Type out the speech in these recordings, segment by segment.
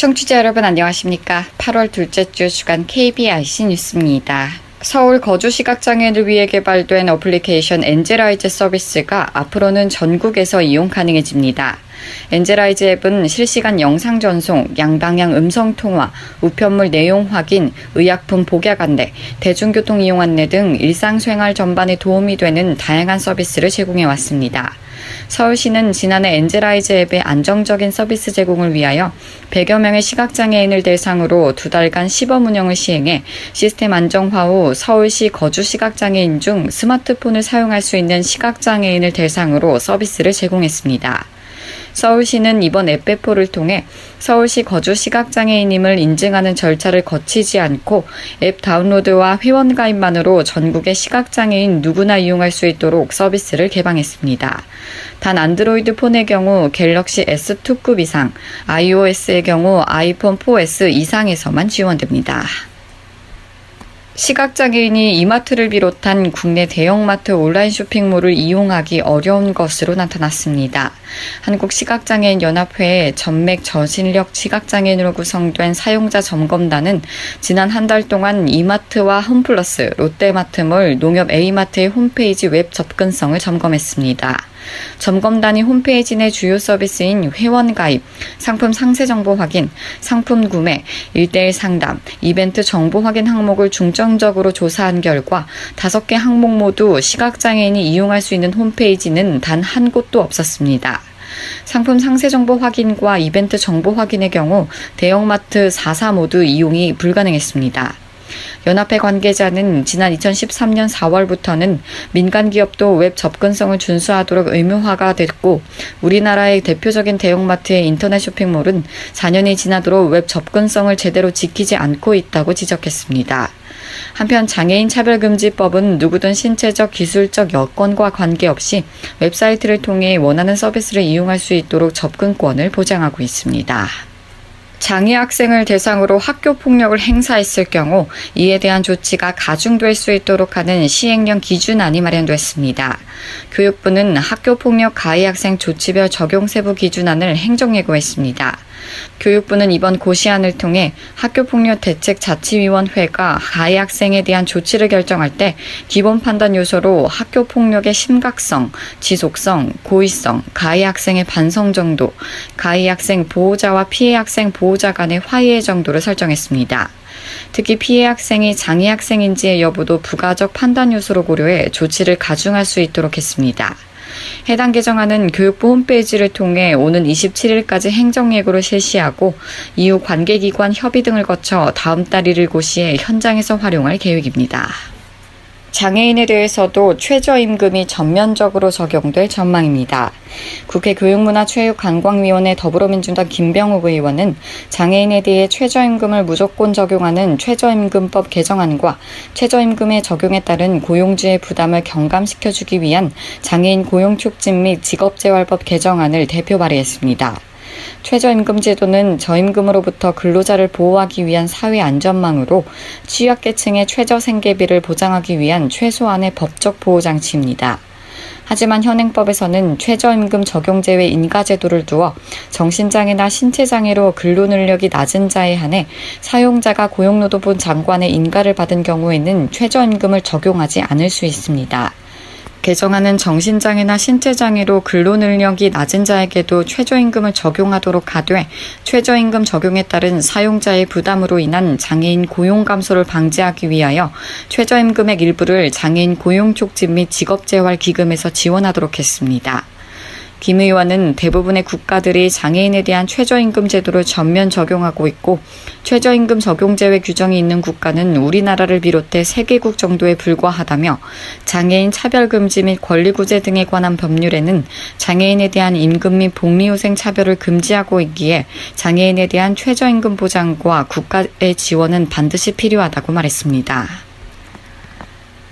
청취자 여러분 안녕하십니까? 8월 둘째 주 주간 KBIC 뉴스입니다. 서울 거주 시각장애인을 위해 개발된 어플리케이션 엔젤아이즈 서비스가 앞으로는 전국에서 이용 가능해집니다. 엔젤아이즈 앱은 실시간 영상 전송, 양방향 음성 통화, 우편물 내용 확인, 의약품 복약 안내, 대중교통 이용 안내 등 일상생활 전반에 도움이 되는 다양한 서비스를 제공해 왔습니다. 서울시는 지난해 엔젤아이즈 앱의 안정적인 서비스 제공을 위하여 100여 명의 시각장애인을 대상으로 두 달간 시범 운영을 시행해 시스템 안정화 후 서울시 거주 시각장애인 중 스마트폰을 사용할 수 있는 시각장애인을 대상으로 서비스를 제공했습니다. 서울시는 이번 앱 배포를 통해 서울시 거주 시각장애인임을 인증하는 절차를 거치지 않고 앱 다운로드와 회원 가입만으로 전국의 시각장애인 누구나 이용할 수 있도록 서비스를 개방했습니다. 단 안드로이드 폰의 경우 갤럭시 S2급 이상, iOS의 경우 아이폰 4S 이상에서만 지원됩니다. 시각장애인이 이마트를 비롯한 국내 대형마트 온라인 쇼핑몰을 이용하기 어려운 것으로 나타났습니다. 한국시각장애인연합회의 전맹 저시력 시각장애인으로 구성된 사용자 점검단은 지난 한 달 동안 이마트와 홈플러스, 롯데마트몰, 농협 A마트의 홈페이지 웹 접근성을 점검했습니다. 점검단이 홈페이지 내 주요 서비스인 회원 가입, 상품 상세 정보 확인, 상품 구매, 일대일 상담, 이벤트 정보 확인 항목을 중점적으로 조사한 결과 다섯 개 항목 모두 시각장애인이 이용할 수 있는 홈페이지는 단 한 곳도 없었습니다. 상품 상세 정보 확인과 이벤트 정보 확인의 경우 대형마트 4사 모두 이용이 불가능했습니다. 연합회 관계자는 지난 2013년 4월부터는 민간 기업도 웹 접근성을 준수하도록 의무화가 됐고 우리나라의 대표적인 대형마트의 인터넷 쇼핑몰은 4년이 지나도록 웹 접근성을 제대로 지키지 않고 있다고 지적했습니다. 한편 장애인 차별금지법은 누구든 신체적, 기술적 여건과 관계없이 웹사이트를 통해 원하는 서비스를 이용할 수 있도록 접근권을 보장하고 있습니다. 장애 학생을 대상으로 학교 폭력을 행사했을 경우 이에 대한 조치가 가중될 수 있도록 하는 시행령 기준안이 마련됐습니다. 교육부는 학교 폭력 가해 학생 조치별 적용 세부 기준안을 행정예고했습니다. 교육부는 이번 고시안을 통해 학교폭력 대책 자치위원회가 가해 학생에 대한 조치를 결정할 때 기본 판단 요소로 학교폭력의 심각성, 지속성, 고의성, 가해 학생의 반성 정도, 가해 학생 보호자와 피해 학생 보호자 간의 화해의 정도를 설정했습니다. 특히 피해 학생이 장애 학생인지의 여부도 부가적 판단 요소로 고려해 조치를 가중할 수 있도록 했습니다. 해당 개정안은 교육부 홈페이지를 통해 오는 27일까지 행정예고를 실시하고 이후 관계기관 협의 등을 거쳐 다음 달 1일 고시에 현장에서 활용할 계획입니다. 장애인에 대해서도 최저임금이 전면적으로 적용될 전망입니다. 국회 교육문화체육관광위원회 더불어민주당 김병욱 의원은 장애인에 대해 최저임금을 무조건 적용하는 최저임금법 개정안과 최저임금의 적용에 따른 고용주의 부담을 경감시켜주기 위한 장애인 고용촉진 및 직업재활법 개정안을 대표 발의했습니다. 최저임금 제도는 저임금으로부터 근로자를 보호하기 위한 사회 안전망으로 취약계층의 최저 생계비를 보장하기 위한 최소한의 법적 보호 장치입니다. 하지만 현행법에서는 최저임금 적용 제외 인가제도를 두어 정신장애나 신체장애로 근로능력이 낮은 자에 한해 사용자가 고용노동부 장관의 인가를 받은 경우에는 최저임금을 적용하지 않을 수 있습니다. 개정안은 정신장애나 신체장애로 근로능력이 낮은 자에게도 최저임금을 적용하도록 하되 최저임금 적용에 따른 사용자의 부담으로 인한 장애인 고용 감소를 방지하기 위하여 최저임금액 일부를 장애인 고용 촉진 및 직업재활 기금에서 지원하도록 했습니다. 김 의원은 대부분의 국가들이 장애인에 대한 최저임금 제도를 전면 적용하고 있고 최저임금 적용 제외 규정이 있는 국가는 우리나라를 비롯해 세개국 정도에 불과하다며 장애인 차별금지 및 권리구제 등에 관한 법률에는 장애인에 대한 임금 및 복리후생 차별을 금지하고 있기에 장애인에 대한 최저임금 보장과 국가의 지원은 반드시 필요하다고 말했습니다.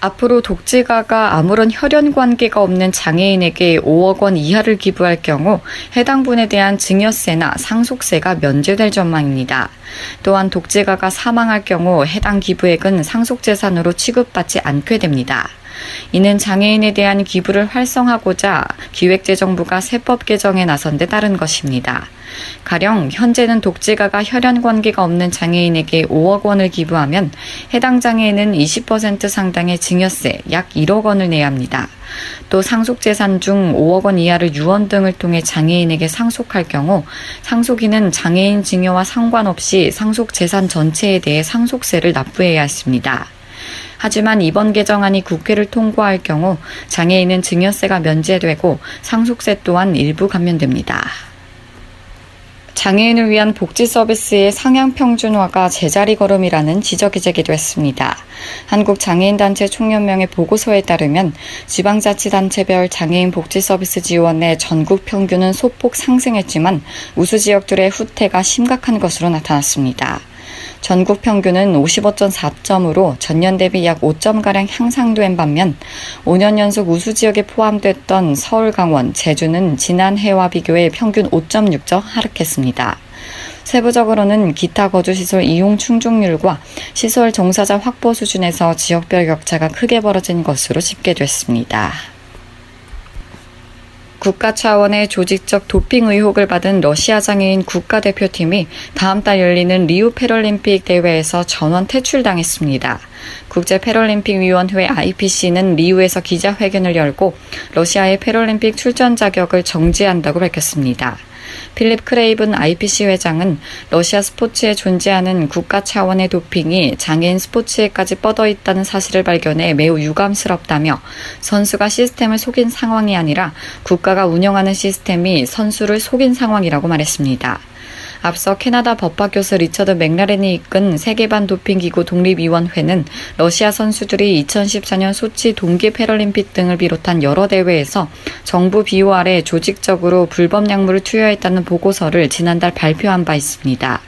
앞으로 독재가가 아무런 혈연 관계가 없는 장애인에게 5억 원 이하를 기부할 경우 해당 분에 대한 증여세나 상속세가 면제될 전망입니다. 또한 독재가가 사망할 경우 해당 기부액은 상속재산으로 취급받지 않게 됩니다. 이는 장애인에 대한 기부를 활성화하고자 기획재정부가 세법 개정에 나선 데 따른 것입니다. 가령 현재는 독재가가 혈연 관계가 없는 장애인에게 5억 원을 기부하면 해당 장애인은 20% 상당의 증여세 약 1억 원을 내야 합니다. 또 상속 재산 중 5억 원 이하를 유언 등을 통해 장애인에게 상속할 경우 상속인은 장애인 증여와 상관없이 상속 재산 전체에 대해 상속세를 납부해야 했습니다. 하지만 이번 개정안이 국회를 통과할 경우 장애인은 증여세가 면제되고 상속세 또한 일부 감면됩니다. 장애인을 위한 복지 서비스의 상향 평준화가 제자리 걸음이라는 지적이 제기됐습니다. 한국장애인단체 총연명의 보고서에 따르면 지방자치단체별 장애인 복지 서비스 지원의 전국 평균은 소폭 상승했지만 우수 지역들의 후퇴가 심각한 것으로 나타났습니다. 전국 평균은 55.4점으로 전년 대비 약 5점가량 향상된 반면 5년 연속 우수 지역에 포함됐던 서울, 강원, 제주는 지난해와 비교해 평균 5.6점 하락했습니다. 세부적으로는 기타 거주시설 이용 충족률과 시설 종사자 확보 수준에서 지역별 격차가 크게 벌어진 것으로 집계됐습니다. 국가 차원의 조직적 도핑 의혹을 받은 러시아 장애인 국가대표팀이 다음 달 열리는 리우 패럴림픽 대회에서 전원 퇴출당했습니다. 국제 패럴림픽 위원회 IPC는 리우에서 기자회견을 열고 러시아의 패럴림픽 출전 자격을 정지한다고 밝혔습니다. 필립 크레이븐 IPC 회장은 러시아 스포츠에 존재하는 국가 차원의 도핑이 장애인 스포츠에까지 뻗어 있다는 사실을 발견해 매우 유감스럽다며 선수가 시스템을 속인 상황이 아니라 국가가 운영하는 시스템이 선수를 속인 상황이라고 말했습니다. 앞서 캐나다 법학 교수 리처드 맥라렌이 이끈 세계반도핑기구 독립위원회는 러시아 선수들이 2014년 소치 동계 패럴림픽 등을 비롯한 여러 대회에서 정부 비호 아래 조직적으로 불법 약물을 투여했다는 보고서를 지난달 발표한 바 있습니다.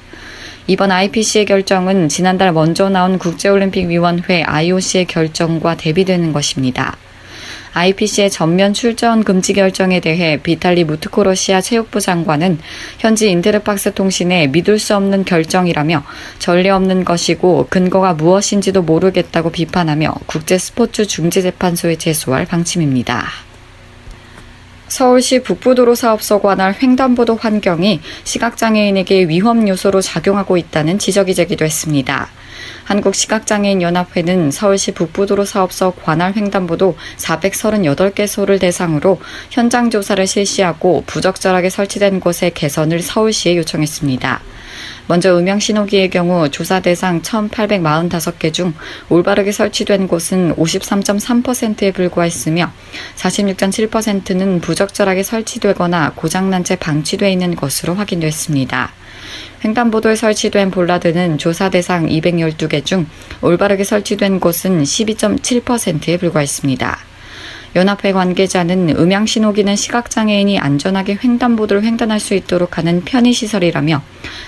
이번 IPC의 결정은 지난달 먼저 나온 국제올림픽위원회 IOC의 결정과 대비되는 것입니다. IPC의 전면 출전 금지 결정에 대해 비탈리 무트코 러시아 체육부 장관은 현지 인테르팍스 통신에 믿을 수 없는 결정이라며 전례 없는 것이고 근거가 무엇인지도 모르겠다고 비판하며 국제 스포츠 중재재판소에 제소할 방침입니다. 서울시 북부도로 사업소 관할 횡단보도 환경이 시각장애인에게 위험 요소로 작용하고 있다는 지적이 제기됐습니다. 한국시각장애인연합회는 서울시 북부도로 사업소 관할 횡단보도 438개소를 대상으로 현장 조사를 실시하고 부적절하게 설치된 곳의 개선을 서울시에 요청했습니다. 먼저 음향 신호기의 경우 조사 대상 1,845개 중 올바르게 설치된 곳은 53.3%에 불과했으며 46.7%는 부적절하게 설치되거나 고장난 채 방치돼 있는 것으로 확인됐습니다. 횡단보도에 설치된 볼라드는 조사 대상 212개 중 올바르게 설치된 곳은 12.7%에 불과했습니다. 연합회 관계자는 음향 신호기는 시각장애인이 안전하게 횡단보도를 횡단할 수 있도록 하는 편의시설이라며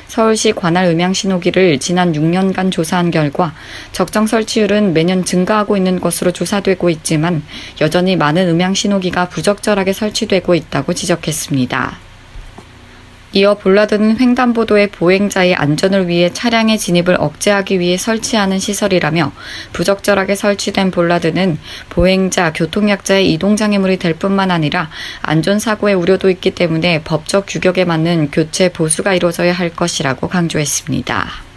서울시 관할 음향 신호기를 지난 6년간 조사한 결과 적정 설치율은 매년 증가하고 있는 것으로 조사되고 있지만 여전히 많은 음향 신호기가 부적절하게 설치되고 있다고 지적했습니다. 이어 볼라드는 횡단보도의 보행자의 안전을 위해 차량의 진입을 억제하기 위해 설치하는 시설이라며 부적절하게 설치된 볼라드는 보행자, 교통약자의 이동장애물이 될 뿐만 아니라 안전사고의 우려도 있기 때문에 법적 규격에 맞는 교체 보수가 이루어져야 할 것이라고 강조했습니다.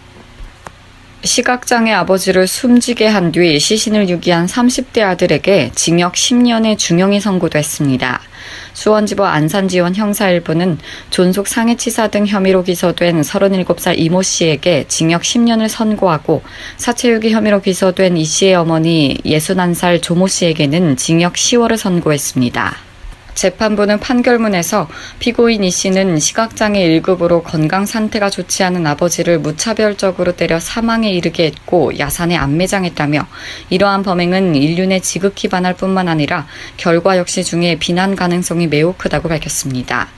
시각장애 아버지를 숨지게 한 뒤 시신을 유기한 30대 아들에게 징역 10년의 중형이 선고됐습니다. 수원지법 안산지원 형사 1부는 존속 상해치사 등 혐의로 기소된 37살 이모 씨에게 징역 10년을 선고하고 사체유기 혐의로 기소된 이 씨의 어머니 61살 조모 씨에게는 징역 10월을 선고했습니다. 재판부는 판결문에서 피고인 이 씨는 시각장애 1급으로 건강 상태가 좋지 않은 아버지를 무차별적으로 때려 사망에 이르게 했고 야산에 안매장했다며 이러한 범행은 인륜에 지극히 반할 뿐만 아니라 결과 역시 중에 비난 가능성이 매우 크다고 밝혔습니다.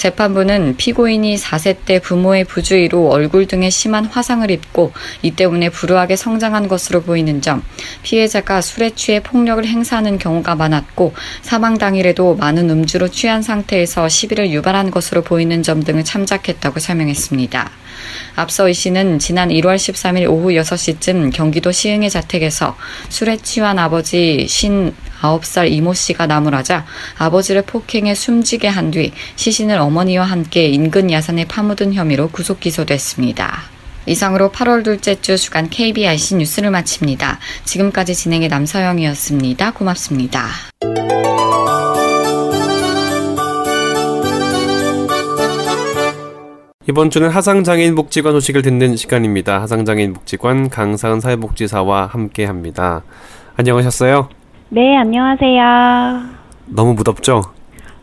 재판부는 피고인이 4세 때 부모의 부주의로 얼굴 등에 심한 화상을 입고 이 때문에 불우하게 성장한 것으로 보이는 점, 피해자가 술에 취해 폭력을 행사하는 경우가 많았고 사망 당일에도 많은 음주로 취한 상태에서 시비를 유발한 것으로 보이는 점 등을 참작했다고 설명했습니다. 앞서 이 씨는 지난 1월 13일 오후 6시쯤 경기도 시흥의 자택에서 술에 취한 아버지 59살 이모 씨가 나무라자 아버지를 폭행해 숨지게 한 뒤 시신을 어머니와 함께 인근 야산에 파묻은 혐의로 구속 기소됐습니다. 이상으로 8월 둘째 주 주간 KBIC 뉴스를 마칩니다. 지금까지 진행의 남서영이었습니다. 고맙습니다. 이번 주는 하상장애인 복지관 소식을 듣는 시간입니다. 하상장애인 복지관 강사은 사회복지사와 함께 합니다. 안녕하셨어요? 네, 안녕하세요. 너무 무덥죠?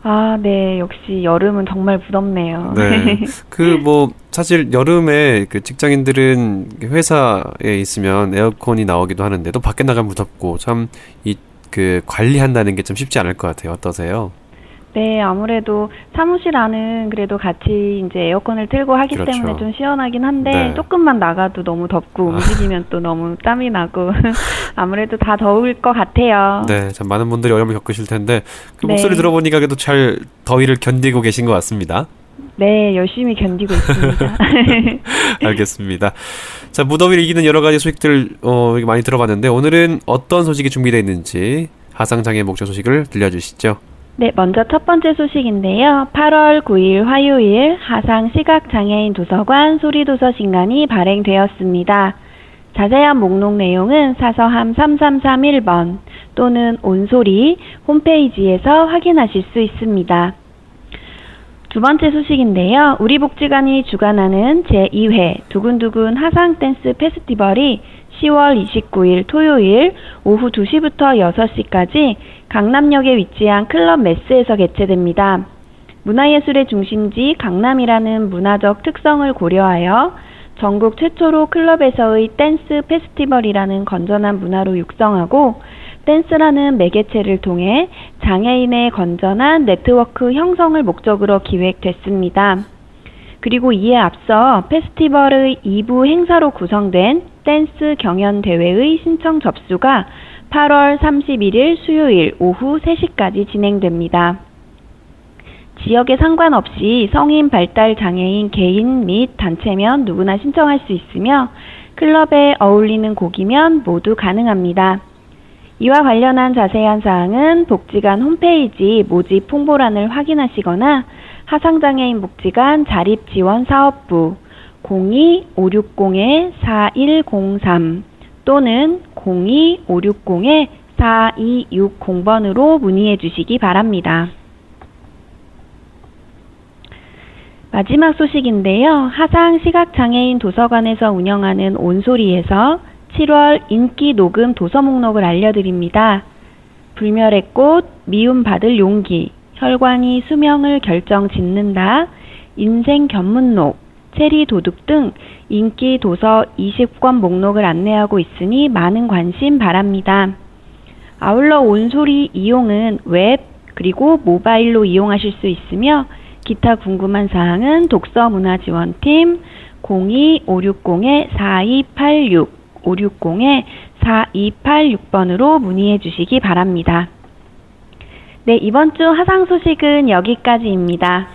아, 네. 역시 여름은 정말 부럽네요. 네. 그 뭐 사실 여름에 그 직장인들은 회사에 있으면 에어컨이 나오기도 하는데 또 밖에 나가면 무섭고 참 이 그 관리한다는 게좀 쉽지 않을 것 같아요. 어떠세요? 네, 아무래도 사무실 안은 그래도 같이 이제 에어컨을 틀고 하기 그렇죠. 때문에 좀 시원하긴 한데 네. 조금만 나가도 너무 덥고 움직이면 또 너무 땀이 나고 아무래도 다 더울 것 같아요. 네, 참 많은 분들이 어려움을 겪으실 텐데 그 네. 목소리 들어보니까 그래도 잘 더위를 견디고 계신 것 같습니다. 네, 열심히 견디고 있습니다. 알겠습니다. 자, 무더위를 이기는 여러 가지 소식들 어, 많이 들어봤는데 오늘은 어떤 소식이 준비되어 있는지 하상장애 목적 소식을 들려주시죠. 네, 먼저 첫 번째 소식인데요. 8월 9일 화요일 하상 시각장애인 도서관 소리도서 신간이 발행되었습니다. 자세한 목록 내용은 사서함 3331번 또는 온소리 홈페이지에서 확인하실 수 있습니다. 두 번째 소식인데요. 우리 복지관이 주관하는 제2회 두근두근 하상 댄스 페스티벌이 10월 29일 토요일 오후 2시부터 6시까지 강남역에 위치한 클럽 메스에서 개최됩니다. 문화예술의 중심지 강남이라는 문화적 특성을 고려하여 전국 최초로 클럽에서의 댄스 페스티벌이라는 건전한 문화로 육성하고 댄스라는 매개체를 통해 장애인의 건전한 네트워크 형성을 목적으로 기획됐습니다. 그리고 이에 앞서 페스티벌의 2부 행사로 구성된 댄스 경연 대회의 신청 접수가 8월 31일 수요일 오후 3시까지 진행됩니다. 지역에 상관없이 성인 발달 장애인 개인 및 단체면 누구나 신청할 수 있으며 클럽에 어울리는 곡이면 모두 가능합니다. 이와 관련한 자세한 사항은 복지관 홈페이지 모집 홍보란을 확인하시거나 하상장애인 복지관 자립지원사업부 02-560-4103 또는 02-560-4260번으로 문의해 주시기 바랍니다. 마지막 소식인데요. 하상 시각장애인 도서관에서 운영하는 온소리에서 7월 인기 녹음 도서 목록을 알려드립니다. 불멸의 꽃, 미움 받을 용기, 혈관이 수명을 결정 짓는다, 인생 견문록, 체리 도둑 등 인기 도서 20권 목록을 안내하고 있으니 많은 관심 바랍니다. 아울러 온소리 이용은 웹 그리고 모바일로 이용하실 수 있으며 기타 궁금한 사항은 독서문화지원팀 02-560-4286 560-4286번으로 문의해 주시기 바랍니다. 네, 이번 주 하상 소식은 여기까지입니다.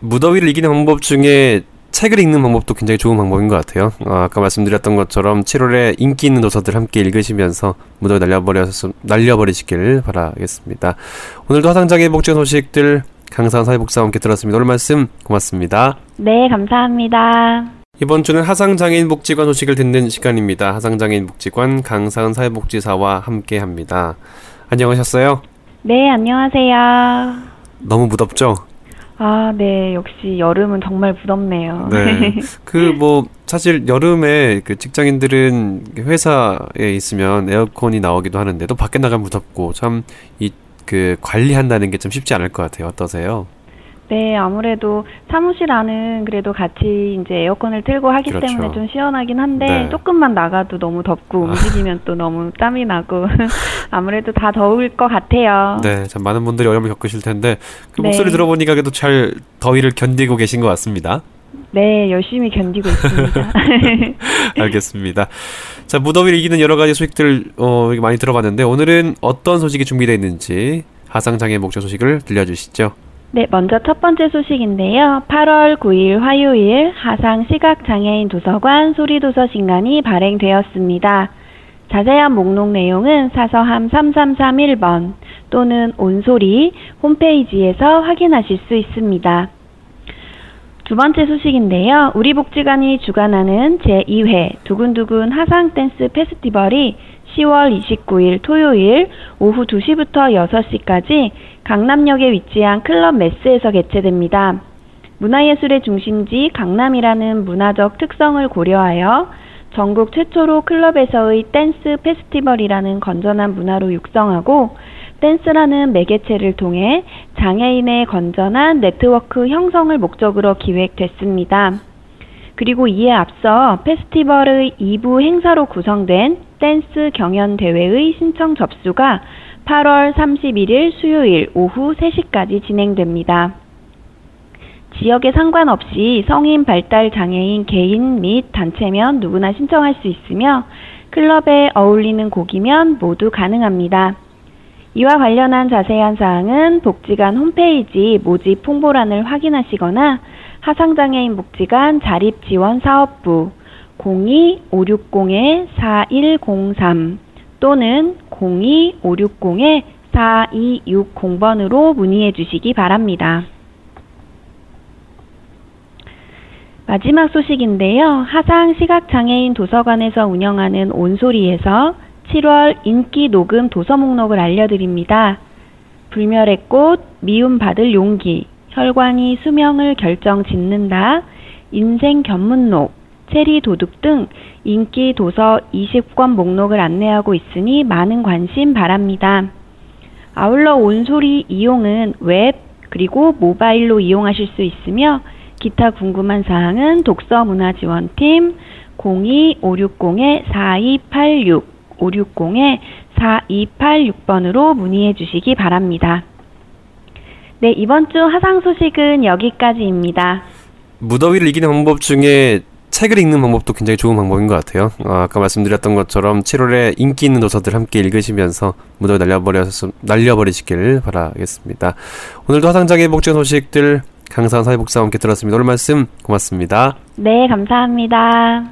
무더위를 이기는 방법 중에 책을 읽는 방법도 굉장히 좋은 방법인 것 같아요. 어, 아까 말씀드렸던 것처럼 7월에 인기 있는 도서들 함께 읽으시면서 무더위 날려버려 날려버리시길 바라겠습니다. 오늘도 화상장애 복지 소식들 강사원 사회복지사와 함께 들었습니다. 오늘 말씀 고맙습니다. 네, 감사합니다. 이번 주는 하상장애인 복지관 소식을 듣는 시간입니다. 하상장애인 복지관 강사은 사회복지사와 함께 합니다. 안녕하셨어요? 네, 안녕하세요. 너무 무덥죠? 아, 네, 역시 여름은 정말 부럽네요. 네. 그 뭐 사실 여름에 그 직장인들은 회사에 있으면 에어컨이 나오기도 하는데 또 밖에 나가면 무섭고 참 이 그 관리한다는 게좀 쉽지 않을 것 같아요. 어떠세요? 네, 아무래도 사무실 안은 그래도 같이 이제 에어컨을 틀고 하기 그렇죠. 때문에 좀 시원하긴 한데 네. 조금만 나가도 너무 덥고 움직이면 또 너무 땀이 나고 아무래도 다 더울 것 같아요. 네, 참 많은 분들이 어려움을 겪으실 텐데 그 네. 목소리 들어보니까 그래도 잘 더위를 견디고 계신 것 같습니다. 네, 열심히 견디고 있습니다. 알겠습니다. 자, 무더위를 이기는 여러 가지 소식들 어, 많이 들어봤는데 오늘은 어떤 소식이 준비되어 있는지 하상장애 목적 소식을 들려주시죠. 네, 먼저 첫 번째 소식인데요. 8월 9일 화요일 하상 시각장애인 도서관 소리도서 신간이 발행되었습니다. 자세한 목록 내용은 사서함 3331번 또는 온소리 홈페이지에서 확인하실 수 있습니다. 두 번째 소식인데요. 우리 복지관이 주관하는 제2회 두근두근 하상 댄스 페스티벌이 10월 29일 토요일 오후 2시부터 6시까지 강남역에 위치한 클럽 메스에서 개최됩니다. 문화예술의 중심지 강남이라는 문화적 특성을 고려하여 전국 최초로 클럽에서의 댄스 페스티벌이라는 건전한 문화로 육성하고 댄스라는 매개체를 통해 장애인의 건전한 네트워크 형성을 목적으로 기획됐습니다. 그리고 이에 앞서 페스티벌의 2부 행사로 구성된 댄스 경연 대회의 신청 접수가 8월 31일 수요일 오후 3시까지 진행됩니다. 지역에 상관없이 성인 발달 장애인 개인 및 단체면 누구나 신청할 수 있으며 클럽에 어울리는 곡이면 모두 가능합니다. 이와 관련한 자세한 사항은 복지관 홈페이지 모집 홍보란을 확인하시거나 하상장애인 복지관 자립지원사업부 02-560-4103 또는 02-560-4260번으로 문의해 주시기 바랍니다. 마지막 소식인데요. 하상 시각장애인 도서관에서 운영하는 온소리에서 7월 인기 녹음 도서 목록을 알려드립니다. 불멸의 꽃, 미움 받을 용기, 혈관이 수명을 결정 짓는다, 인생 견문록, 체리 도둑 등 인기 도서 20권 목록을 안내하고 있으니 많은 관심 바랍니다. 아울러 온소리 이용은 웹 그리고 모바일로 이용하실 수 있으며 기타 궁금한 사항은 독서문화지원팀 02-560-4286 560-4286번으로 문의해 주시기 바랍니다. 네, 이번 주 화상 소식은 여기까지입니다. 무더위를 이기는 방법 중에 책을 읽는 방법도 굉장히 좋은 방법인 것 같아요. 어, 아까 말씀드렸던 것처럼 7월에 인기 있는 도서들 함께 읽으시면서 무더위 날려버려서 날려버리시길 바라겠습니다. 오늘도 화상장애 복지 소식들 강사원 사회복지와 함께 들었습니다. 오늘 말씀 고맙습니다. 네, 감사합니다.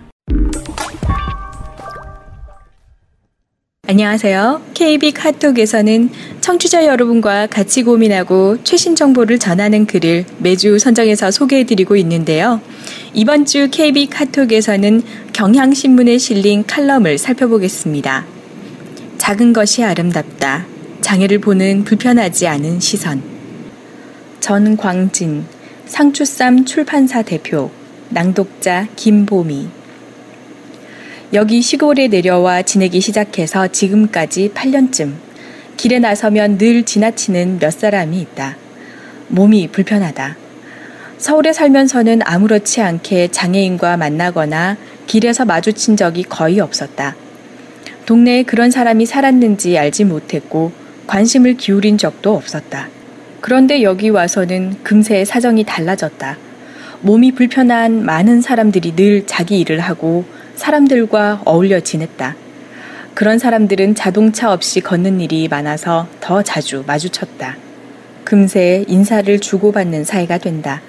안녕하세요. KB 카톡에서는 청취자 여러분과 같이 고민하고 최신 정보를 전하는 글을 매주 선정해서 소개해드리고 있는데요. 이번 주 KB 카톡에서는 경향신문에 실린 칼럼을 살펴보겠습니다. 작은 것이 아름답다. 장애를 보는 불편하지 않은 시선. 전광진, 상추쌈 출판사 대표, 낭독자 김보미. 여기 시골에 내려와 지내기 시작해서 지금까지 8년쯤. 길에 나서면 늘 지나치는 몇 사람이 있다. 몸이 불편하다. 서울에 살면서는 아무렇지 않게 장애인과 만나거나 길에서 마주친 적이 거의 없었다. 동네에 그런 사람이 살았는지 알지 못했고 관심을 기울인 적도 없었다. 그런데 여기 와서는 금세 사정이 달라졌다. 몸이 불편한 많은 사람들이 늘 자기 일을 하고 사람들과 어울려 지냈다. 그런 사람들은 자동차 없이 걷는 일이 많아서 더 자주 마주쳤다. 금세 인사를 주고받는 사이가 된다.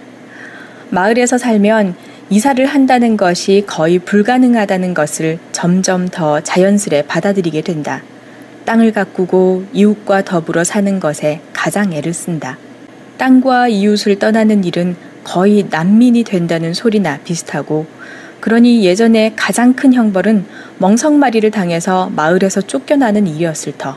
마을에서 살면 이사를 한다는 것이 거의 불가능하다는 것을 점점 더 자연스레 받아들이게 된다. 땅을 가꾸고 이웃과 더불어 사는 것에 가장 애를 쓴다. 땅과 이웃을 떠나는 일은 거의 난민이 된다는 소리나 비슷하고 그러니 예전에 가장 큰 형벌은 멍석마리를 당해서 마을에서 쫓겨나는 일이었을 터.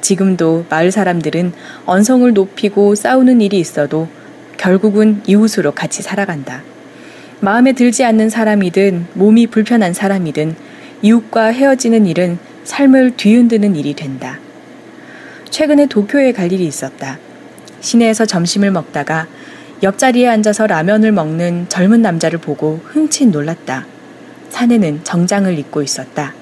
지금도 마을 사람들은 언성을 높이고 싸우는 일이 있어도 결국은 이웃으로 같이 살아간다. 마음에 들지 않는 사람이든 몸이 불편한 사람이든 이웃과 헤어지는 일은 삶을 뒤흔드는 일이 된다. 최근에 도쿄에 갈 일이 있었다. 시내에서 점심을 먹다가 옆자리에 앉아서 라면을 먹는 젊은 남자를 보고 흠칫 놀랐다. 사내는 정장을 입고 있었다.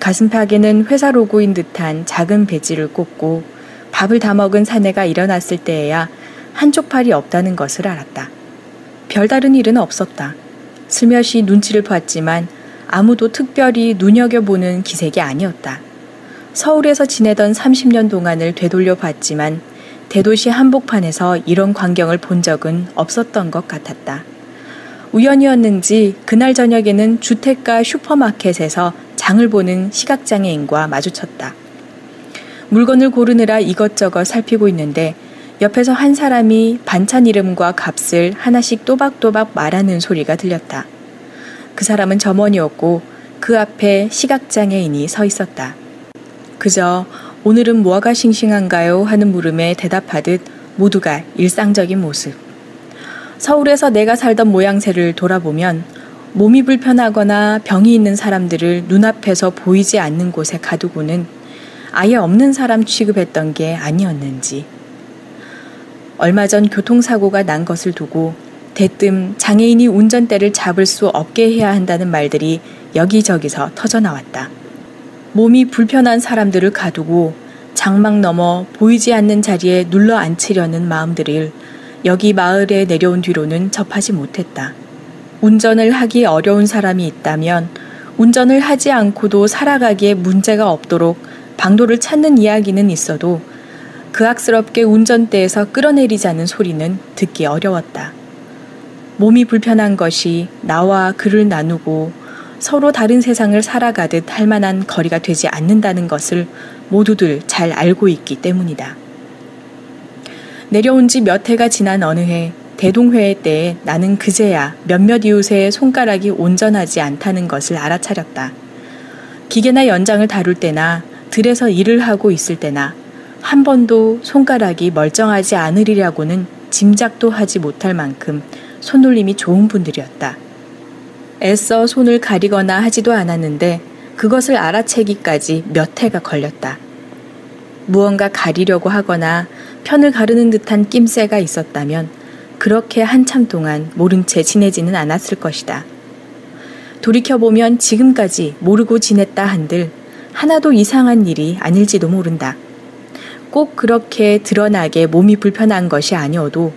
가슴팍에는 회사 로고인 듯한 작은 배지를 꽂고 밥을 다 먹은 사내가 일어났을 때에야 한쪽 팔이 없다는 것을 알았다. 별다른 일은 없었다. 슬며시 눈치를 봤지만 아무도 특별히 눈여겨보는 기색이 아니었다. 서울에서 지내던 30년 동안을 되돌려 봤지만 대도시 한복판에서 이런 광경을 본 적은 없었던 것 같았다. 우연이었는지 그날 저녁에는 주택가 슈퍼마켓에서 장을 보는 시각장애인과 마주쳤다. 물건을 고르느라 이것저것 살피고 있는데 옆에서 한 사람이 반찬 이름과 값을 하나씩 또박또박 말하는 소리가 들렸다. 그 사람은 점원이었고 그 앞에 시각장애인이 서 있었다. 그저 오늘은 뭐가 싱싱한가요? 하는 물음에 대답하듯 모두가 일상적인 모습. 서울에서 내가 살던 모양새를 돌아보면 몸이 불편하거나 병이 있는 사람들을 눈앞에서 보이지 않는 곳에 가두고는 아예 없는 사람 취급했던 게 아니었는지. 얼마 전 교통사고가 난 것을 두고 대뜸 장애인이 운전대를 잡을 수 없게 해야 한다는 말들이 여기저기서 터져 나왔다. 몸이 불편한 사람들을 가두고 장막 너머 보이지 않는 자리에 눌러 앉히려는 마음들을 여기 마을에 내려온 뒤로는 접하지 못했다. 운전을 하기 어려운 사람이 있다면 운전을 하지 않고도 살아가기에 문제가 없도록 방도를 찾는 이야기는 있어도 그악스럽게 운전대에서 끌어내리자는 소리는 듣기 어려웠다. 몸이 불편한 것이 나와 그를 나누고 서로 다른 세상을 살아가듯 할 만한 거리가 되지 않는다는 것을 모두들 잘 알고 있기 때문이다. 내려온 지 몇 해가 지난 어느 해 대동회의 때에 나는 그제야 몇몇 이웃의 손가락이 온전하지 않다는 것을 알아차렸다. 기계나 연장을 다룰 때나 들에서 일을 하고 있을 때나 한 번도 손가락이 멀쩡하지 않으리라고는 짐작도 하지 못할 만큼 손놀림이 좋은 분들이었다. 애써 손을 가리거나 하지도 않았는데 그것을 알아채기까지 몇 해가 걸렸다. 무언가 가리려고 하거나 편을 가르는 듯한 낌새가 있었다면 그렇게 한참 동안 모른 채 지내지는 않았을 것이다. 돌이켜보면 지금까지 모르고 지냈다 한들 하나도 이상한 일이 아닐지도 모른다. 꼭 그렇게 드러나게 몸이 불편한 것이 아니어도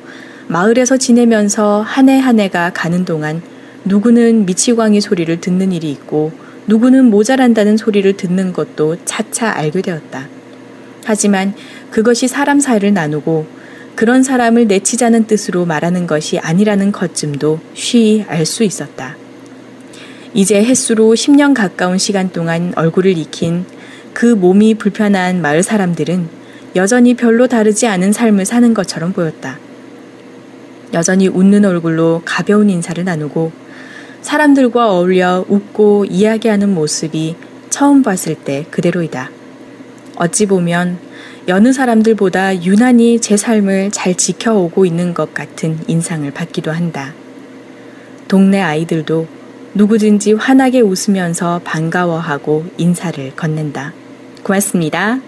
마을에서 지내면서 한 해한 해가 가는 동안 누구는 미치광이 소리를 듣는 일이 있고 누구는 모자란다는 소리를 듣는 것도 차차 알게 되었다. 하지만 그것이 사람 사이를 나누고 그런 사람을 내치자는 뜻으로 말하는 것이 아니라는 것쯤도 쉬이 알 수 있었다. 이제 햇수로 10년 가까운 시간 동안 얼굴을 익힌 그 몸이 불편한 마을 사람들은 여전히 별로 다르지 않은 삶을 사는 것처럼 보였다. 여전히 웃는 얼굴로 가벼운 인사를 나누고 사람들과 어울려 웃고 이야기하는 모습이 처음 봤을 때 그대로이다. 어찌 보면 여느 사람들보다 유난히 제 삶을 잘 지켜오고 있는 것 같은 인상을 받기도 한다. 동네 아이들도 누구든지 환하게 웃으면서 반가워하고 인사를 건넨다. 고맙습니다.